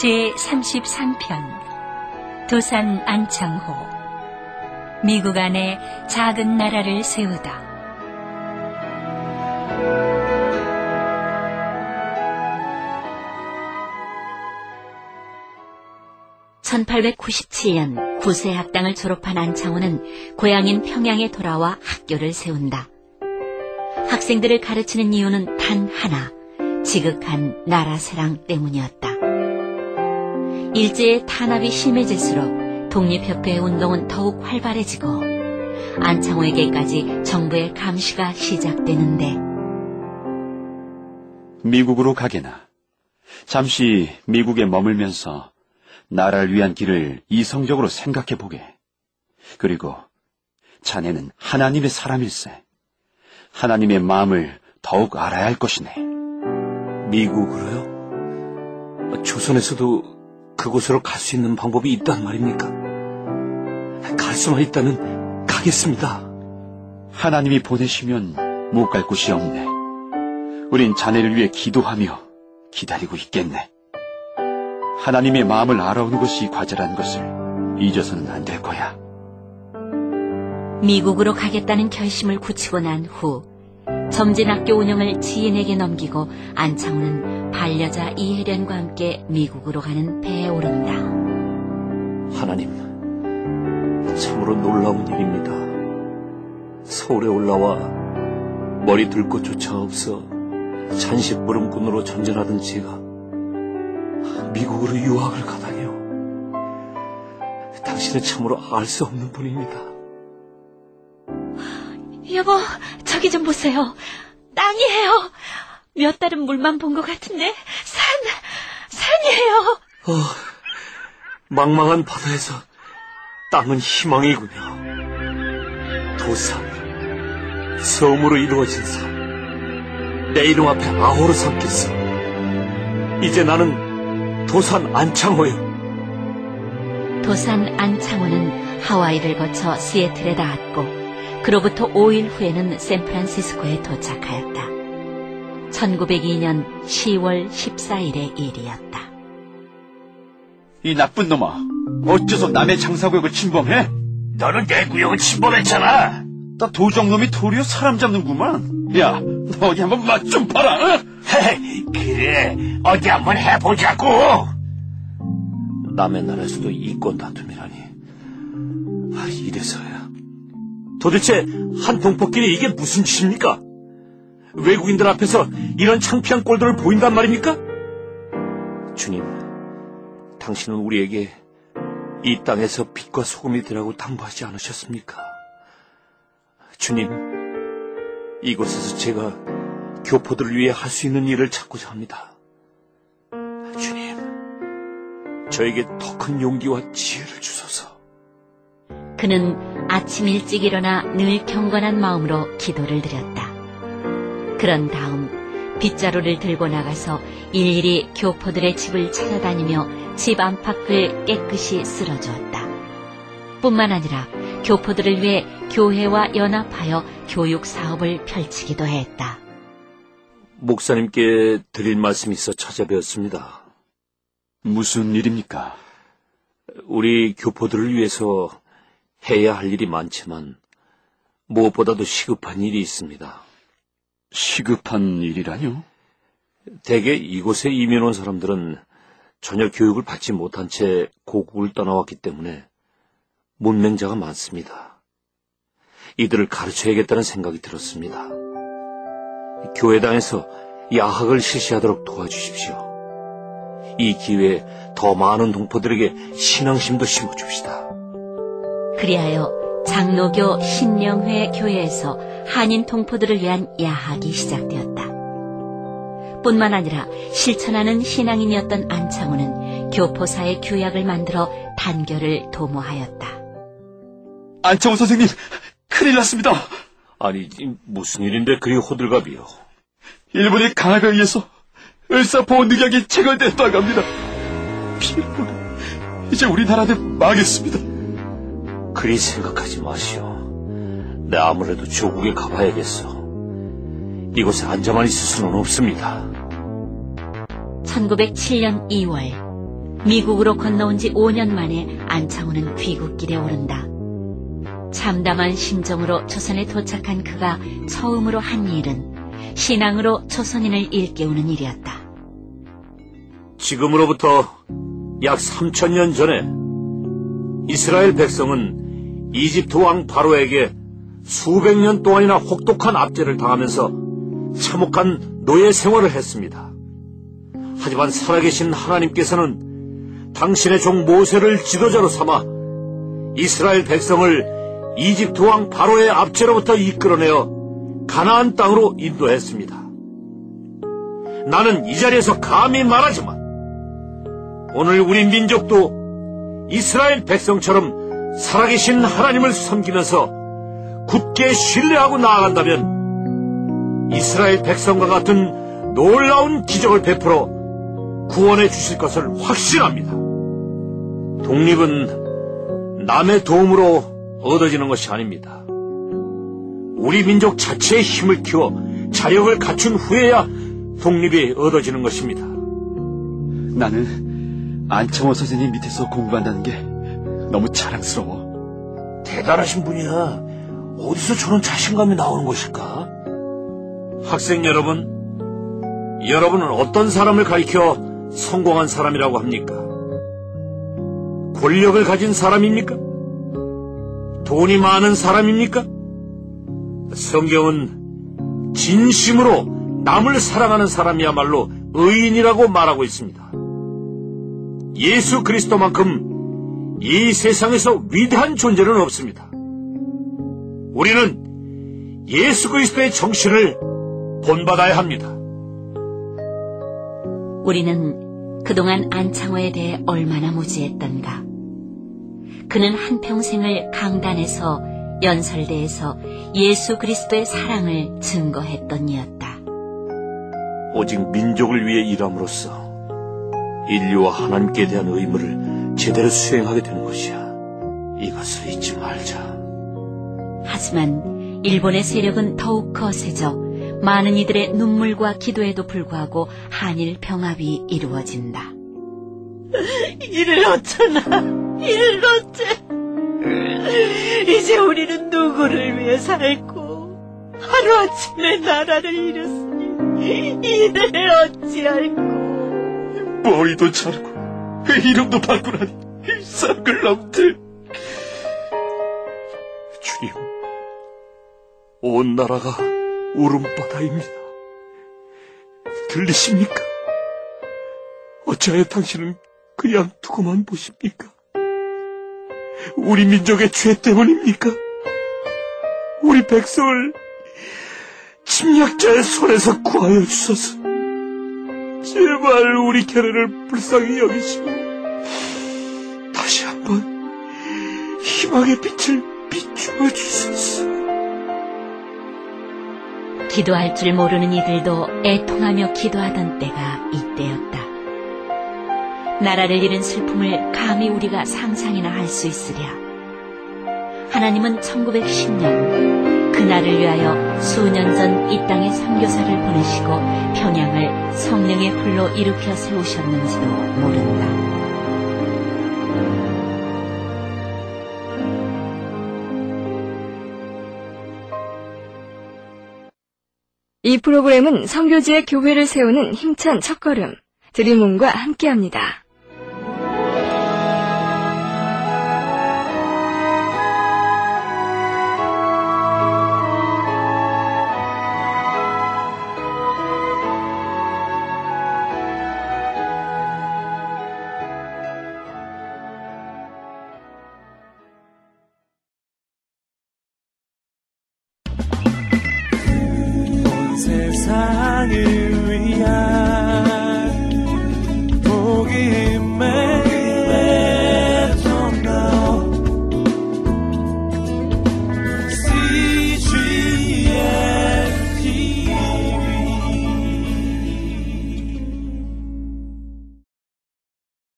제 33편 도산 안창호 미국 안에 작은 나라를 세우다 1897년 구세 학당을 졸업한 안창호는 고향인 평양에 돌아와 학교를 세운다. 학생들을 가르치는 이유는 단 하나, 지극한 나라 사랑 때문이었다. 일제의 탄압이 심해질수록 독립협회의 운동은 더욱 활발해지고 안창호에게까지 정부의 감시가 시작되는데 미국으로 가게나 잠시 미국에 머물면서 나라를 위한 길을 이성적으로 생각해 보게. 그리고 자네는 하나님의 사람일세. 하나님의 마음을 더욱 알아야 할 것이네. 미국으로요? 조선에서도 그곳으로 갈 수 있는 방법이 있단 말입니까? 갈 수만 있다면 가겠습니다. 하나님이 보내시면 못 갈 곳이 없네. 우린 자네를 위해 기도하며 기다리고 있겠네. 하나님의 마음을 알아오는 것이 과제라는 것을 잊어서는 안 될 거야. 미국으로 가겠다는 결심을 굳히고 난 후 점진학교 운영을 지인에게 넘기고 안창호는 반려자 이혜련과 함께 미국으로 가는 배에 오른다. 하나님, 참으로 놀라운 일입니다. 서울에 올라와 머리 들 곳조차 없어 잔식부름꾼으로 전전하던 제가 미국으로 유학을 가다니요. 당신은 참으로 알 수 없는 분입니다. 여보, 저기 좀 보세요. 땅이에요. 몇 달은 물만 본 것 같은데 산, 산이에요. 어, 망망한 바다에서 땅은 희망이군요. 도산, 섬으로 이루어진 산. 내 이름 앞에 아호로 삼겠어. 이제 나는 도산 안창호요. 도산 안창호는 하와이를 거쳐 시애틀에 닿았고 그로부터 5일 후에는 샌프란시스코에 도착하였다. 1902년 10월 14일의 일이었다. 이 나쁜 놈아, 어째서 남의 장사구역을 침범해? 너는 내 구역을 침범했잖아. 나 도적놈이 도리어 사람 잡는구만. 야, 너 어디 한번 맛 좀 봐라. 응? 그래, 어디 한번 해보자고. 남의 나라에서도 이권 다툼이라니. 아, 이래서야. 도대체 한 동포끼리 이게 무슨 짓입니까? 외국인들 앞에서 이런 창피한 꼴들을 보인단 말입니까? 주님, 당신은 우리에게 이 땅에서 빛과 소금이 되라고 당부하지 않으셨습니까? 주님, 이곳에서 제가 교포들을 위해 할 수 있는 일을 찾고자 합니다. 주님, 저에게 더 큰 용기와 지혜를 주소서. 그는 아침 일찍 일어나 늘 경건한 마음으로 기도를 드렸다. 그런 다음 빗자루를 들고 나가서 일일이 교포들의 집을 찾아다니며 집 안팎을 깨끗이 쓸어주었다. 뿐만 아니라 교포들을 위해 교회와 연합하여 교육 사업을 펼치기도 했다. 목사님께 드릴 말씀이 있어 찾아뵈었습니다. 무슨 일입니까? 우리 교포들을 위해서 해야 할 일이 많지만 무엇보다도 시급한 일이 있습니다. 시급한 일이라뇨? 대개 이곳에 이민 온 사람들은 전혀 교육을 받지 못한 채 고국을 떠나왔기 때문에 문맹자가 많습니다. 이들을 가르쳐야겠다는 생각이 들었습니다. 교회당에서 야학을 실시하도록 도와주십시오. 이 기회에 더 많은 동포들에게 신앙심도 심어줍시다. 그리하여 장로교 신령회 교회에서 한인 동포들을 위한 야학이 시작되었다. 뿐만 아니라 실천하는 신앙인이었던 안창호는 교포사의 규약을 만들어 단결을 도모하였다. 안창호 선생님, 큰일 났습니다. 아니, 이 무슨 일인데 그리 호들갑이요? 일본의 강압에 의해서 을사보호늑약이 체결됐다고 합니다. 필요로 이제 우리나라는 망했습니다. 그리 생각하지 마시오. 내 아무래도 조국에 가봐야겠어. 이곳에 앉아만 있을 수는 없습니다. 1907년 2월 미국으로 건너온 지 5년 만에 안창호는 귀국길에 오른다. 참담한 심정으로 조선에 도착한 그가 처음으로 한 일은 신앙으로 조선인을 일깨우는 일이었다. 지금으로부터 약 3천년 전에 이스라엘 백성은 이집트 왕 바로에게 수백 년 동안이나 혹독한 압제를 당하면서 참혹한 노예 생활을 했습니다. 하지만 살아계신 하나님께서는 당신의 종 모세를 지도자로 삼아 이스라엘 백성을 이집트 왕 바로의 압제로부터 이끌어내어 가나안 땅으로 인도했습니다. 나는 이 자리에서 감히 말하지만 오늘 우리 민족도 이스라엘 백성처럼 살아계신 하나님을 섬기면서 굳게 신뢰하고 나아간다면 이스라엘 백성과 같은 놀라운 기적을 베풀어 구원해 주실 것을 확신합니다. 독립은 남의 도움으로 얻어지는 것이 아닙니다. 우리 민족 자체의 힘을 키워 자력을 갖춘 후에야 독립이 얻어지는 것입니다. 나는 안창호 선생님 밑에서 공부한다는 게 너무 자랑스러워. 대단하신 분이야. 어디서 저런 자신감이 나오는 것일까? 학생 여러분, 여러분은 어떤 사람을 가리켜 성공한 사람이라고 합니까? 권력을 가진 사람입니까? 돈이 많은 사람입니까? 성경은 진심으로 남을 사랑하는 사람이야말로 의인이라고 말하고 있습니다. 예수 그리스도만큼 이 세상에서 위대한 존재는 없습니다. 우리는 예수 그리스도의 정신을 본받아야 합니다. 우리는 그동안 안창호에 대해 얼마나 무지했던가. 그는 한평생을 강단에서 연설대에서 예수 그리스도의 사랑을 증거했던 이였다. 오직 민족을 위해 일함으로써 인류와 하나님께 대한 의무를 제대로 수행하게 되는 것이야. 이것을 잊지 말자. 하지만 일본의 세력은 더욱 거세져 많은 이들의 눈물과 기도에도 불구하고 한일 병합이 이루어진다. 이를 어쩌나, 이를 어째. 이제 우리는 누구를 위해 살고, 하루아침에 나라를 잃었으니, 이를 어찌할꼬. 머리도 자르고 이름도 바꾸라니 쌍글 놈들. 주님, 온 나라가 울음바다입니다. 들리십니까? 어찌하여 당신은 그냥 두고만 보십니까? 우리 민족의 죄 때문입니까? 우리 백성을 침략자의 손에서 구하여 주소서. 제발 우리 견해를 불쌍히 여기시고 다시 한번 희망의 빛을 비추어 주소서. 기도할 줄 모르는 이들도 애통하며 기도하던 때가 이때였다. 나라를 잃은 슬픔을 감히 우리가 상상이나 할 수 있으랴. 하나님은 1910년 그날을 위하여 수년 전 이 땅에 선교사를 보내시고 평양을 성령의 불로 일으켜 세우셨는지도 모른다. 이 프로그램은 성교지의 교회를 세우는 힘찬 첫걸음, 드림온과 함께합니다.